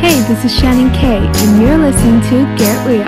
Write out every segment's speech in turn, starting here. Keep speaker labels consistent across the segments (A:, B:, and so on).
A: Hey, this is Shannon Kay, and you're listening to Get Real.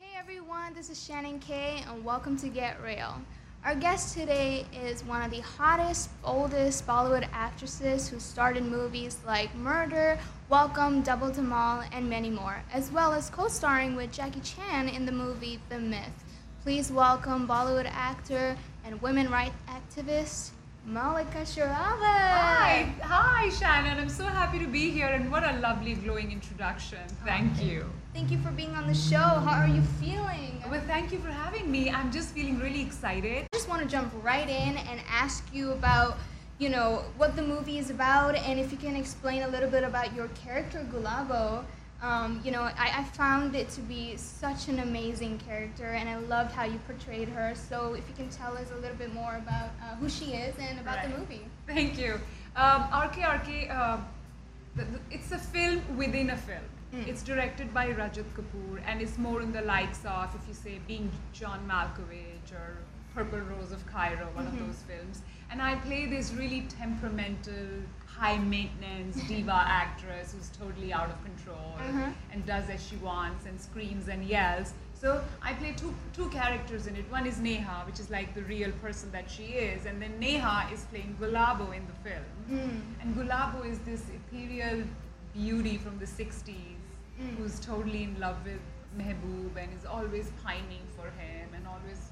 B: Hey everyone, this is Shannon Kay, and welcome to Get Real. Our guest today is one of the hottest, oldest Bollywood actresses who starred in movies like Murder, Welcome, Double Dhamaal, and many more, as well as co starring with Jackie Chan in the movie The Myth. Please welcome Bollywood actor and women rights activist Mallika Sherawat.
C: Hi, hi, Shannon. I'm so happy to be here, and what a lovely, glowing introduction. Thank you.
B: Thank you for being on the show. How are you feeling?
C: Well, thank you for having me. I'm just feeling really excited.
B: I just want to jump right in and ask you about, you know, what the movie is about, and if you can explain a little bit about your character Gulabo. Um, you know, I, I found it to be such an amazing character, and I loved how you portrayed her. So, if you can tell us a little bit more about uh, who she is and about the movie.
C: Thank you. Um, RKRK, uh, the, the, it's a film within a film.
B: Mm.
C: It's directed by Rajat Kapoor, and it's more in the likes of, if you say, being John Malkovich or Purple Rose of Cairo, one
B: Mhm.
C: of those films. And I play this really temperamental, high maintenance diva actress who's totally out of control
B: Uh-huh.
C: and does as she wants and screams and yells. So I play two two characters in it. One is Neha, which is like the real person that she is, and then Neha is playing Gulabo in the film.
B: Mm.
C: And Gulabo is this ethereal beauty from the 60s
B: Mm.
C: who's totally in love with Mehboob and is always pining for him and always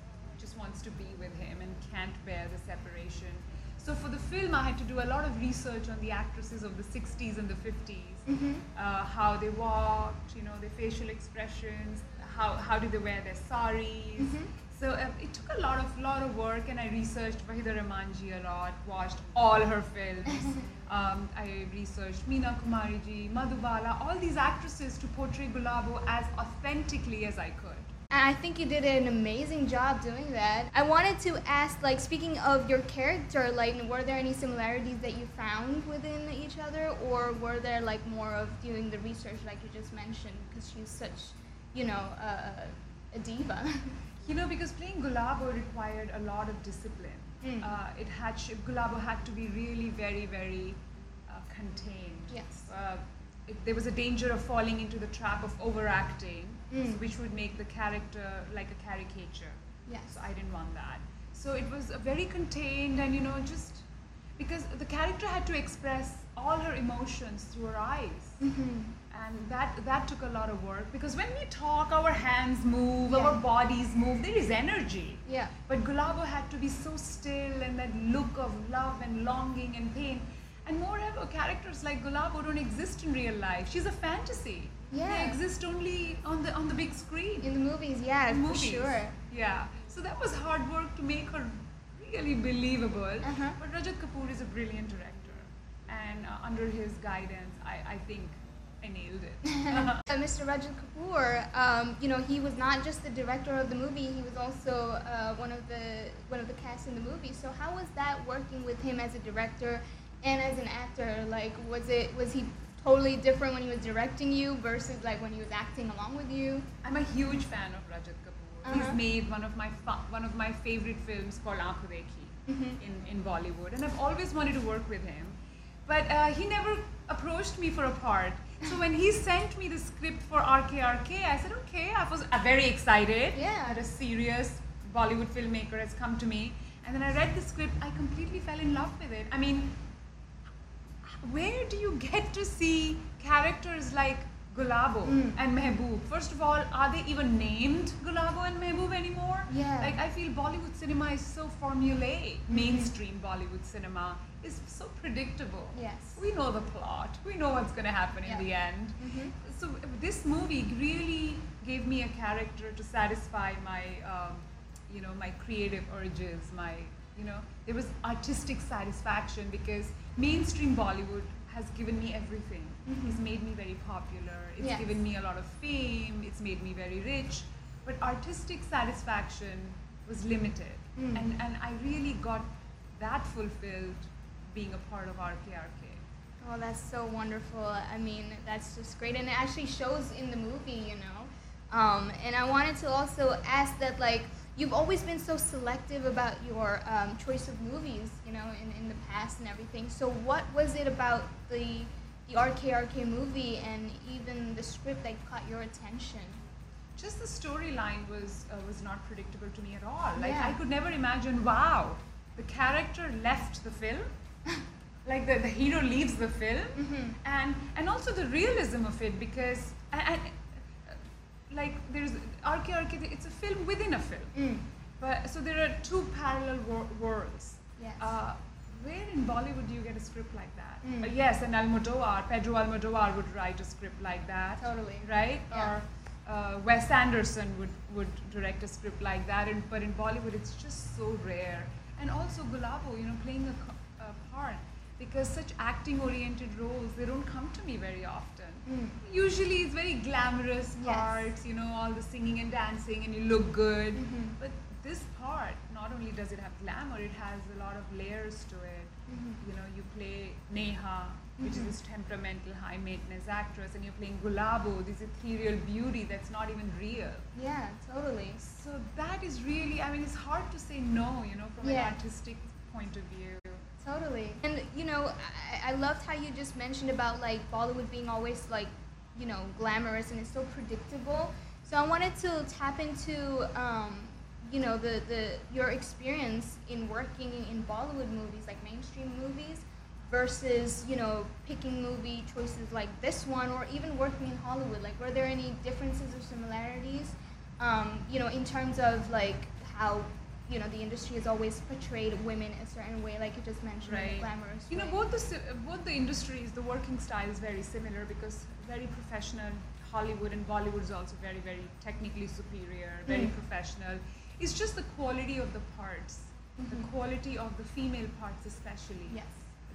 C: wants to be with him and can't bear the separation. So for the film, I had to do a lot of research on the actresses of the 60s and the 50s,
B: Mhm.
C: uh, how they walked, you know, their facial expressions, how, how did they wear their saris.
B: Mhm.
C: So uh, it took a lot of lot of work, and I researched Waheeda Rehmanji a lot, watched all her films. um, I researched Meena Kumariji, Madhubala, all these actresses to portray Gulabo as authentically as I could.
B: And I think you did an amazing job doing that. I wanted to ask, like, speaking of your character, like, were there any similarities that you found within each other, or were there like more of doing the research, like you just mentioned, because she's such, you know, uh, a diva.
C: You know, because playing Gulabo required a lot of discipline.
B: Mm.
C: Uh, it had sh- Gulabo had to be really very very uh, contained.
B: Yes.
C: Uh, it, there was a danger of falling into the trap of overacting,
B: Mm.
C: which would make the character like a caricature.
B: yes.
C: So I didn't want that. So it was very contained and you know just because the character had to express all her emotions through her eyes.
B: hmm
C: And that that took a lot of work because when we talk, our hands move,
B: Yeah.
C: our bodies move. There is energy.
B: Yeah.
C: But Gulabo had to be so still and that look of love and longing and pain. And moreover, characters like Gulabo don't exist in real life. She's a fantasy. They
B: Yeah.
C: exist only on the on the big screen.
B: In the movies, yeah,
C: In
B: for
C: movies.
B: sure.
C: Yeah. So that was hard work to make her really believable.
B: Uh-huh.
C: But Rajat Kapoor is a brilliant director. And uh, under his guidance, I, I think I nailed it.
B: Mr. Rajat Kapoor, um, you know, he was not just the director of the movie; he was also uh, one of the one of the cast in the movie. So, how was that working with him as a director and as an actor? Like, was it was he totally different when he was directing you versus like when he was acting along with you?
C: I'm a huge fan of Rajat Kapoor.
B: Uh-huh.
C: He's made one of my fa- one of my favorite films called Aankh Dekhi
B: Mhm.
C: in, in Bollywood, and I've always wanted to work with him. But uh, he never approached me for a part. So when he sent me the script for RKRK, I said, okay. I was uh, very excited
B: Yeah.
C: that a serious Bollywood filmmaker has come to me. And then I read the script. I completely fell in love with it. I mean, where do you get to see characters like Gulabo
B: Mm.
C: and Mehboob? First of all, are they even named Gulabo and Mehboob anymore?
B: Yeah.
C: Like I feel Bollywood cinema is so formulaic. Mainstream Bollywood cinema is so predictable.
B: Yes.
C: We know the plot. We know what's going to happen
B: Yeah.
C: in the end.
B: Mhm.
C: So this movie really gave me a character to satisfy my, um, you know, my creative urges. My, you know, there was artistic satisfaction because mainstream Bollywood has given me everything.
B: Mhm.
C: It's made me very popular. It's
B: Yes.
C: given me a lot of fame. It's made me very rich. But artistic satisfaction was limited,
B: Mm.
C: and and I really got that fulfilled being a part of RKRK.
B: Oh, that's so wonderful. I mean, that's just great, and it actually shows in the movie, you know. Um, and I wanted to also ask that, like, you've always been so selective about your um, choice of movies, you know, in, in the past and everything. So what was it about the the RKRK movie and even the script that caught your attention?
C: Just the storyline was uh, was not predictable to me at all. Like
B: Yeah.
C: I could never imagine. Wow, the character left the film. like the, the hero leaves the film,
B: Mhm.
C: and and also the realism of it because and, uh, like there's RKRK. It's a film within a film.
B: Mm.
C: But so there are two parallel wor- worlds.
B: Yes.
C: Uh, where in Bollywood do you get a script like that?
B: Mm.
C: Uh, yes, and Almodovar, Pedro Almodovar would write a script like that,
B: Totally.
C: right?
B: Yeah.
C: Or uh, Wes Anderson would, would direct a script like that. And, but in Bollywood, it's just so rare. And also Gulabo, you know, playing a, a part because such acting-oriented roles they don't come to me very often.
B: Mm.
C: Usually, it's very glamorous
B: Yes.
C: parts, you know, all the singing and dancing, and you look good.
B: Mhm.
C: But this part, not only does it have glamour, it has a lot of layers to it.
B: Mhm.
C: You know, you play Neha, which
B: Mhm.
C: is this temperamental, high maintenance actress, and you're playing Gulabo, this ethereal beauty that's not even real.
B: Yeah, totally.
C: So that is really, I mean, it's hard to say no, you know, from
B: Yeah.
C: an artistic point of view.
B: Totally. And you know, I, I loved how you just mentioned about like Bollywood being always like, you know, glamorous and it's so predictable. So I wanted to tap into, um, you know, the, the your experience in working in Bollywood movies, like mainstream movies, versus you know picking movie choices like this one, or even working in Hollywood. Like, were there any differences or similarities? Um, you know, in terms of like how you know the industry has always portrayed women in a certain way, like you just mentioned,
C: Right.
B: glamorous
C: You know, both the both the industries, the working style is very similar because very professional. Hollywood and Bollywood is also very, very technically superior, very
B: Mm.
C: professional. It's just the quality of the parts, the
B: Mhm.
C: quality of the female parts, especially
B: Yes.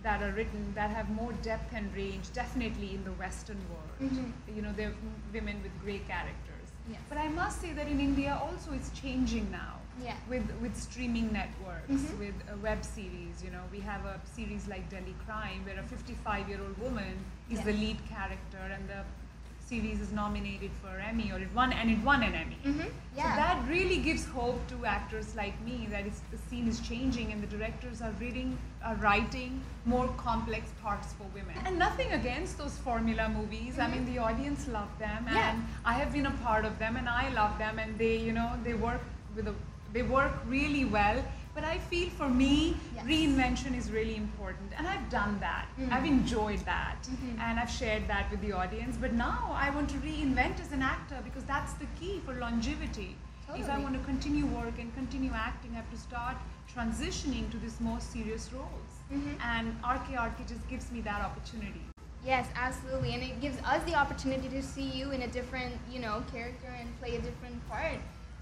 C: that are written that have more depth and range. Definitely in the Western world,
B: Mhm.
C: you know, they're women with great characters.
B: Yes.
C: But I must say that in India also it's changing now
B: Yeah.
C: with with streaming networks,
B: Mhm.
C: with a web series. You know, we have a series like Delhi Crime, where a 55-year-old woman is the lead character, and the series is nominated for an Emmy, or it won, and it won an Emmy.
B: Mhm. Yeah.
C: So that really gives hope to actors like me that it's, the scene is changing and the directors are reading, are writing more complex parts for women. And nothing against those formula movies. I mean, the audience love them,
B: Yeah.
C: and I have been a part of them, and I love them, and they, you know, they work with a, they work really well. But I feel for me,
B: Yes.
C: reinvention is really important, and I've done that.
B: Mm.
C: I've enjoyed that,
B: Mhm.
C: and I've shared that with the audience. But now I want to reinvent as an actor because that's the key for longevity. If I want to continue work and continue acting, I have to start transitioning to these more serious roles.
B: Mhm.
C: And RKRK just gives me that opportunity.
B: Yes, absolutely, and it gives us the opportunity to see you in a different, you know, character and play a different part.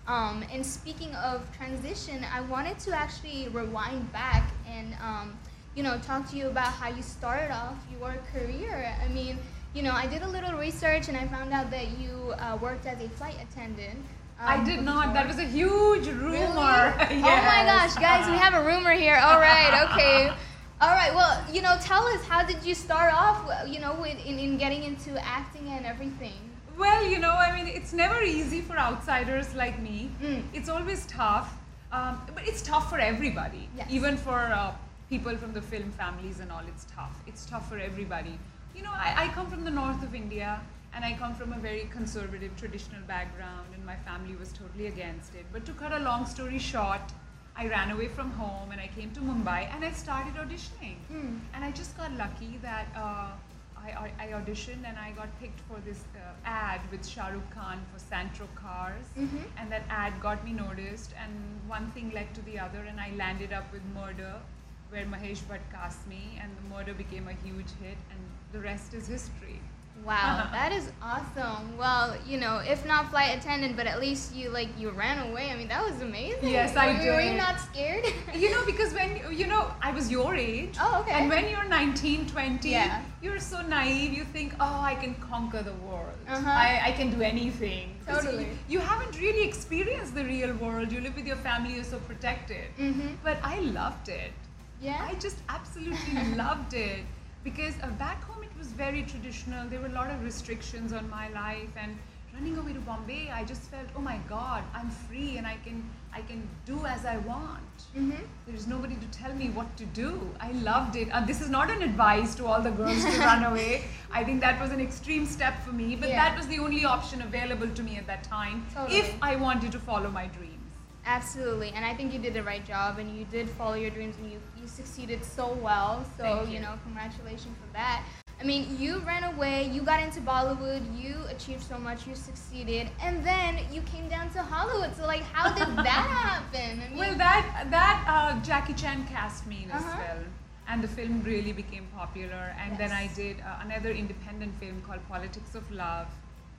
B: Um, and speaking of transition, I wanted to actually rewind back and, um, you know, talk to you about how you started off your career. I mean, you know, I did a little research and I found out that you uh, worked as a flight attendant.
C: I
B: um,
C: did not.
B: before.
C: That was a huge rumor.
B: Really? Oh my gosh, guys, we have a rumor here. All right, okay. All right, well, you know, tell us how did you start off, you know, with, in, in getting into acting and everything?
C: Well, you know, I mean, it's never easy for outsiders like me.
B: Mm.
C: It's always tough, um, but it's tough for everybody.
B: Yes.
C: Even for uh, people from the film families and all, it's tough. It's tough for everybody. You know, I, I come from the north of India, and I come from a very conservative, traditional background, and my family was totally against it. But to cut a long story short, I ran away from home and I came to Mumbai and I started auditioning.
B: Mm.
C: And I just got lucky that uh, I, I, auditioned and I got picked for this uh, ad with Shah Rukh Khan for Santro Cars.
B: Mhm.
C: And that ad got me noticed, and one thing led to the other, and I landed up with Murder, where Mahesh Bhatt cast me, and the Murder became a huge hit, and the rest is history.
B: Wow, that is awesome. Well, you know, if not flight attendant, but at least you like you ran away. I mean, that was amazing.
C: Yes, I
B: were, you- Were you not scared?
C: You know, because when, you know, I was your age.
B: Oh, okay.
C: And when you're 19, 20,
B: Yeah.
C: you're so naive. You think, oh, I can conquer the world.
B: Uh-huh.
C: I, I can do anything."
B: Totally.
C: You, you haven't really experienced the real world. You live with your family, you're so protected.
B: mm-hmm.
C: But I loved it.
B: Yeah.
C: I just absolutely loved it because uh, back home was very traditional. There were a lot of restrictions on my life, and running away to Bombay, I just felt, oh my God, I'm free and I can I can do as I want.
B: Mhm.
C: There's nobody to tell me what to do. I loved it. Uh, this is not an advice to all the girls to run away. I think that was an extreme step for me, but
B: Yeah.
C: that was the only option available to me at that time
B: Totally.
C: if I wanted to follow my dreams.
B: Absolutely, and I think you did the right job, and you did follow your dreams, and you, you succeeded so well. So you
C: you.
B: know, congratulations for that. I mean, you ran away, you got into Bollywood, you achieved so much, you succeeded, and then you came down to Hollywood. So like, how did that happen? I mean,
C: Well, that that uh, Jackie Chan cast me in
B: Uh-huh.
C: film, and the film really became popular. And then I did uh, another independent film called Politics of Love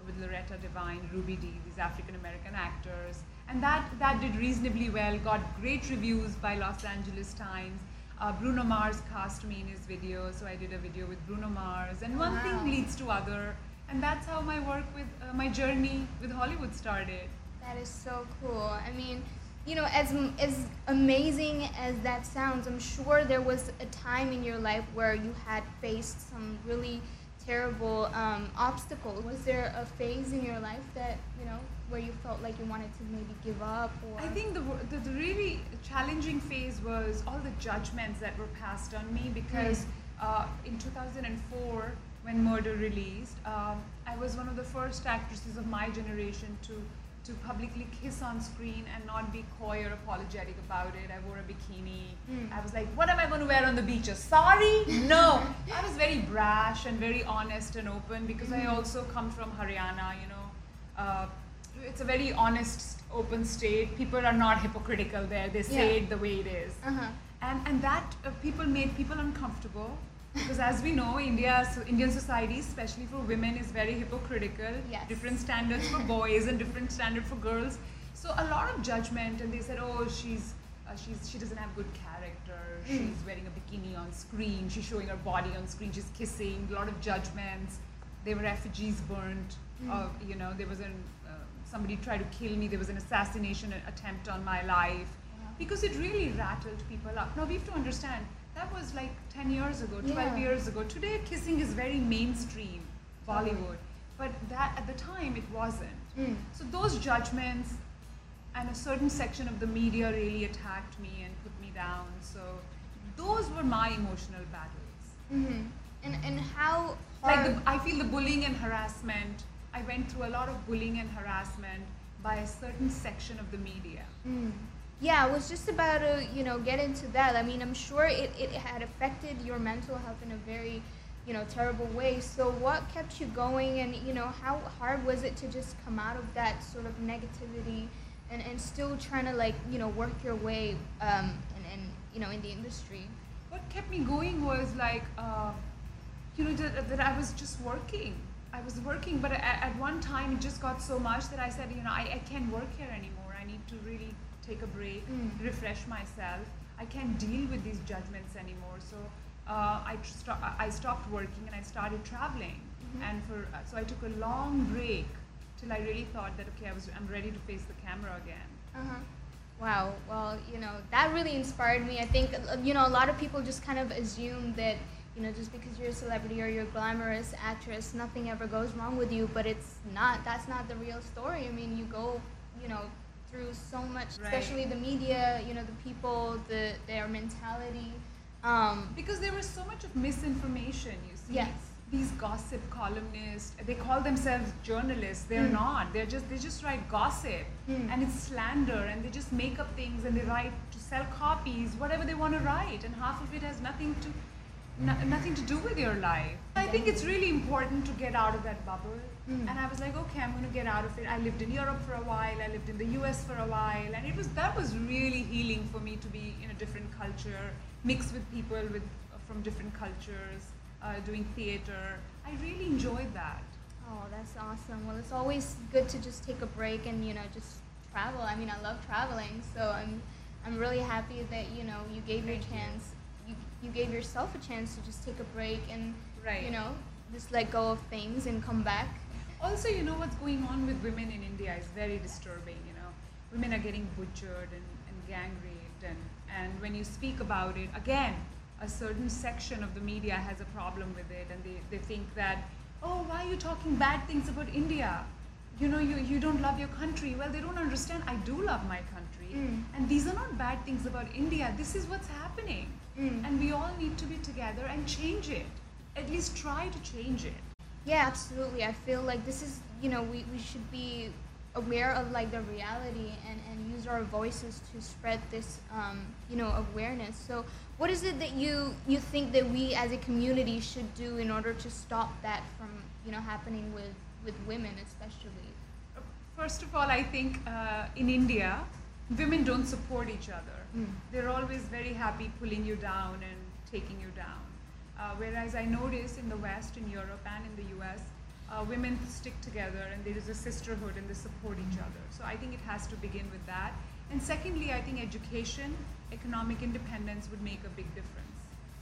C: with Loretta Devine, Ruby Dee, these African American actors, and that that did reasonably well. Got great reviews by Los Angeles Times. Uh, Bruno Mars cast me in his video, so I did a video with Bruno Mars, and one
B: Wow.
C: thing leads to other, and that's how my work with uh, my journey with Hollywood started.
B: That is so cool. I mean, you know, as as amazing as that sounds, I'm sure there was a time in your life where you had faced some really terrible um, obstacles. Was there a phase in your life that you know where you felt like you wanted to maybe give up or?
C: I think the, the the really challenging phase was all the judgments that were passed on me because uh, in 2004 when Murder released, um, I was one of the first actresses of my generation to to publicly kiss on screen and not be coy or apologetic about it. I wore a bikini.
B: Mm.
C: I was like, what am I going to wear on the beach? A sari? No. I was very brash and very honest and open because I also come from Haryana, you know. Uh, it's a very honest, open state. People are not hypocritical there. They say
B: Yeah.
C: it the way it is.
B: Uh-huh.
C: And, and that uh, people made people uncomfortable because as we know, India, so Indian society, especially for women, is very hypocritical.
B: Yes.
C: Different standards for boys and different standard for girls. So a lot of judgment, and they said, oh, she's, uh, she's she doesn't have good character. She's wearing a bikini on screen. She's showing her body on screen. She's kissing. A lot of judgments. There were effigies burnt. Of, you know, there was an uh, somebody tried to kill me. There was an assassination attempt on my life because it really rattled people up. Now we have to understand that was like 10 years ago, 12
B: Yeah.
C: years ago. Today, kissing is very mainstream Bollywood, but that at the time it wasn't.
B: Mm.
C: So those judgments and a certain section of the media really attacked me and put me down. So those were my emotional battles.
B: Mm-hmm. And and how
C: Like the, I feel the bullying and harassment. I went through a lot of bullying and harassment by a certain section of the media.
B: Mm. Yeah, I was just about to, you know, get into that. I mean, I'm sure it, it had affected your mental health in a very, you know, terrible way. So what kept you going and, you know, how hard was it to just come out of that sort of negativity and, and still trying to like, you know, work your way um, and, and, you know, in the industry?
C: what kept me going was like uh, you know that, that i was just working i was working but at, at one time it just got so much that i said you know I, I can't work here anymore i need to really take a break
B: Mm.
C: refresh myself i can't deal with these judgments anymore so uh, I, tr- sto- I stopped working and i started traveling
B: Mhm.
C: and for uh, so i took a long break till i really thought that okay i was i'm ready to face the camera again
B: Uh-huh. Wow. Well, you know, that really inspired me. I think, uh, you know, a lot of people just kind of assume that, you know, just because you're a celebrity or you're a glamorous actress, nothing ever goes wrong with you. But it's not. That's not the real story. I mean, you go, you know, through so much,
C: Right.
B: especially the media, you know, the people, the their mentality. Um,
C: Because there was so much of misinformation, you see.
B: Yes.
C: These gossip columnists, they call themselves journalists. They're
B: Mm.
C: not. They're just they just write gossip
B: Mm.
C: and it's slander and they just make up things and they write to sell copies, whatever they want to write, and half of it has nothing to no, nothing to do with your life. I think it's really important to get out of that bubble.
B: Mm.
C: And I was like, okay, I'm going to get out of it. I lived in Europe for a while. I lived in the US for a while, and it was that was really healing for me to be in a different culture, mixed with people with from different cultures, uh, doing theater. I really enjoyed that.
B: Oh, that's awesome. Well, it's always good to just take a break and you know just travel. I mean, I love traveling, so I'm I'm really happy that you know you gave your
C: Thank you.
B: chance. You you gave yourself a chance to just take a break and
C: Right.
B: you know just let go of things and come back.
C: Also, you know what's going on with women in India is very disturbing. You know, women are getting butchered and, and gang raped, and and when you speak about it, again, a certain section of the media has a problem with it, and they, they think that, oh, why are you talking bad things about India? You know, you, you don't love your country. Well, they don't understand. I do love my country.
B: Mm.
C: And these are not bad things about India. This is what's happening.
B: Mm.
C: And we all need to be together and change it. At least try to change it.
B: Yeah, absolutely. I feel like this is, you know, we, we should be aware of like the reality and, and use our voices to spread this, um, you know, awareness. So what is it that you, you think that we as a community should do in order to stop that from, you know, happening with, with women especially?
C: First of all, I think uh, in India, women don't support each other.
B: Mm.
C: They're always very happy pulling you down and taking you down. Uh, whereas I notice in the West, in Europe, and in the US, uh, women stick together and there is a sisterhood and they support each other. So I think it has to begin with that. And secondly, I think education, economic independence would make a big difference.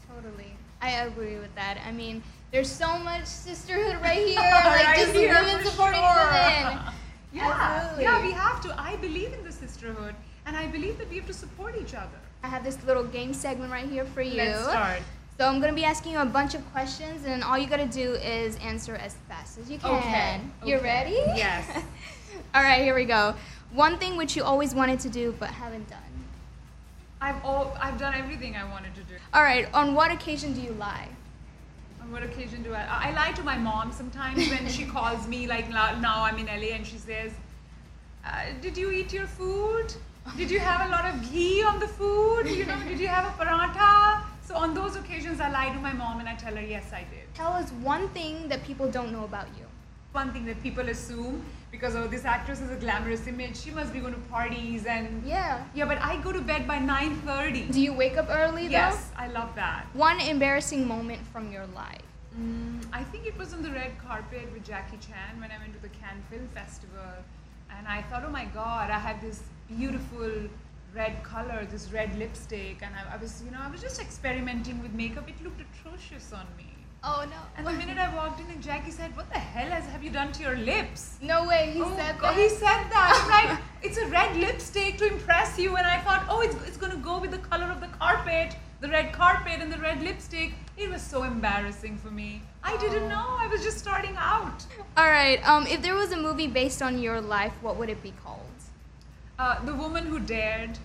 B: Totally. I agree with that. I mean, there's so much sisterhood right here,
C: Right
B: like just
C: here,
B: women supporting
C: sure.
B: women.
C: Yeah,
B: Absolutely.
C: yeah, we have to. I believe in the sisterhood, and I believe that we have to support each other.
B: I have this little game segment right here for you.
C: Let's start.
B: So I'm gonna be asking you a bunch of questions, and all you gotta do is answer as fast as you can.
C: Okay,
B: You
C: okay.
B: ready?
C: Yes.
B: all right, here we go. One thing which you always wanted to do but haven't done.
C: I've all, I've done everything I wanted to do.
B: All right. On what occasion do you lie?
C: On what occasion do I? I lie to my mom sometimes when she calls me. Like now I'm in LA and she says, uh, "Did you eat your food? Did you have a lot of ghee on the food? You know, did you have a paratha?" So on those occasions, I lie to my mom and I tell her, "Yes, I did."
B: Tell us one thing that people don't know about you.
C: One thing that people assume because oh, this actress has a glamorous image, she must be going to parties and
B: Yeah.
C: yeah. But I go to bed by 9:30.
B: Do you wake up early though?
C: Yes, I love that.
B: One embarrassing moment from your life.
C: Mm, I think it was on the red carpet with Jackie Chan when I went to the Cannes Film Festival, and I thought, oh my God, I have this beautiful red color, this red lipstick, and I, I was, you know, I was just experimenting with makeup. It looked atrocious on me.
B: Oh no.
C: And the minute I walked in, and Jackie said, "What the hell has have you done to your lips?"
B: No way. He
C: Oh,
B: said
C: God,
B: that.
C: He said that. I'm like, it's a red lipstick to impress you. And I thought, oh, it's, it's going to go with the color of the carpet, the red carpet and the red lipstick. It was so embarrassing for me. I didn't know. I was just starting out.
B: All right. Um, if there was a movie based on your life, what would it be called?
C: Uh, the woman who dared.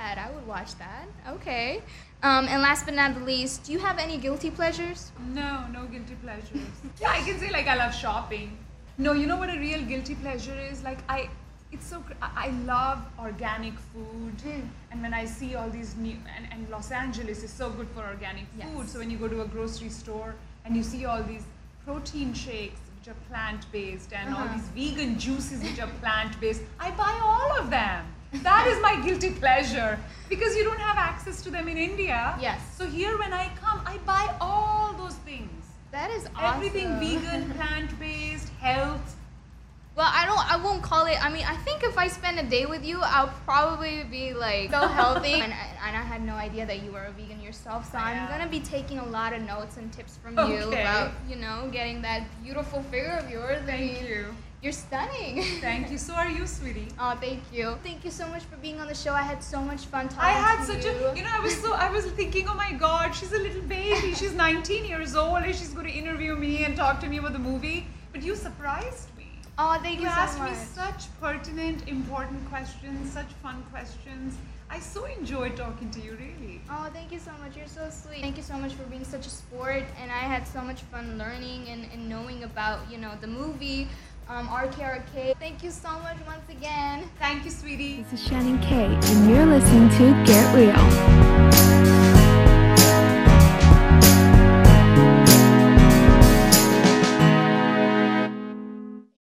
B: I that. I would watch that. Okay. Um, and last but not the least, do you have any guilty pleasures?
C: No, no guilty pleasures. yeah, I can say like I love shopping. No, you know what a real guilty pleasure is? Like I, it's so I love organic food,
B: Mm.
C: and when I see all these new and, and Los Angeles is so good for organic food.
B: Yes.
C: So when you go to a grocery store and you see all these protein shakes which are plant based and all
B: Uh-huh.
C: these vegan juices which are plant based, I buy all of them. That is my guilty pleasure because you don't have access to them in India.
B: Yes.
C: So here when I come, I buy all those things.
B: That is awesome.
C: Everything vegan, plant-based, health.
B: Well, I don't. I won't call it. I mean, I think if I spend a day with you, I'll probably be like so healthy. and, I, and I had no idea that you were a vegan yourself, so I'm
C: Yeah.
B: gonna be taking a lot of notes and tips from you about, you know, getting that beautiful figure of yours. I
C: Thank
B: mean,
C: you.
B: You're stunning.
C: Thank you. So are you, sweetie.
B: Oh, thank you. Thank you so much for being on the show. I had so much fun talking to you.
C: I had such
B: you.
C: a, you know, I was so, I was thinking, oh my God, she's a little baby. She's 19 years old and she's going to interview me and talk to me about the movie. But you surprised me.
B: oh, thank
C: You so much.
B: you so
C: asked
B: much.
C: me such pertinent, important questions, such fun questions. I so enjoyed talking to you, really.
B: Oh, thank you so much. You're so sweet. Thank you so much for being such a sport. And I had so much fun learning and, and knowing about, you know, the movie, um, RKRK. Thank you so much once again.
C: Thank you, sweetie.
A: This is Shannon K, and you're listening to Get Real.